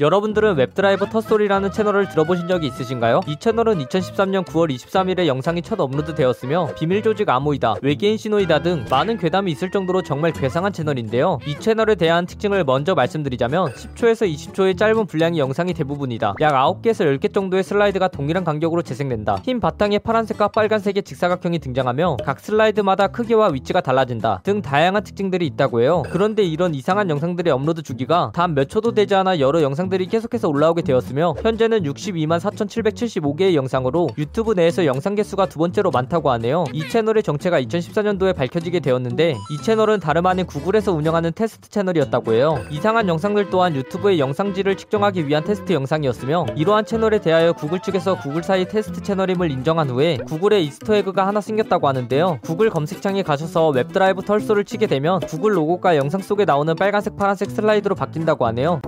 여러분들은 Webdriver Torso라는 채널을 들어보신 적이 있으신가요? 이 채널은 2013년 9월 23일에 영상이 첫 업로드 되었으며 비밀 조직 암호이다, 외계인 신호이다 등 많은 괴담이 있을 정도로 정말 괴상한 채널인데요. 이 채널에 대한 특징을 먼저 말씀드리자면 10초에서 20초의 짧은 분량의 영상이 대부분이다. 약 9개에서 10개 정도의 슬라이드가 동일한 간격으로 재생된다. 흰 바탕에 파란색과 빨간색의 직사각형이 등장하며 각 슬라이드마다 크기와 위치가 달라진다 등 다양한 특징들이 있다고 해요. 그런데 이런 이상한 영상들의 업로드 주기가 단 몇 초도 되지 않아 여러 영상 들이 계속해서 올라오게 되었으며 현재는 62만 4,775개의 영상으로 유튜브 내에서 영상 개수가 두 번째로 많다고 하네요. 이 채널의 정체가 2014년도에 밝혀지게 되었는데 이 채널은 다름 아닌 구글에서 운영하는 테스트 채널이었다고 해요. 이상한 영상들 또한 유튜브의 영상질을 측정하기 위한 테스트 영상이었으며 이러한 채널에 대하여 구글 측에서 구글사의 테스트 채널임을 인정한 후에 구글에 Easter egg가 하나 생겼다고 하는데요. 구글 검색창에 가셔서 Webdriver Torso를 치게 되면 구글 로고가 영상 속에 나오는 빨간색 파란색 슬라이드로 바뀐다고 하네요.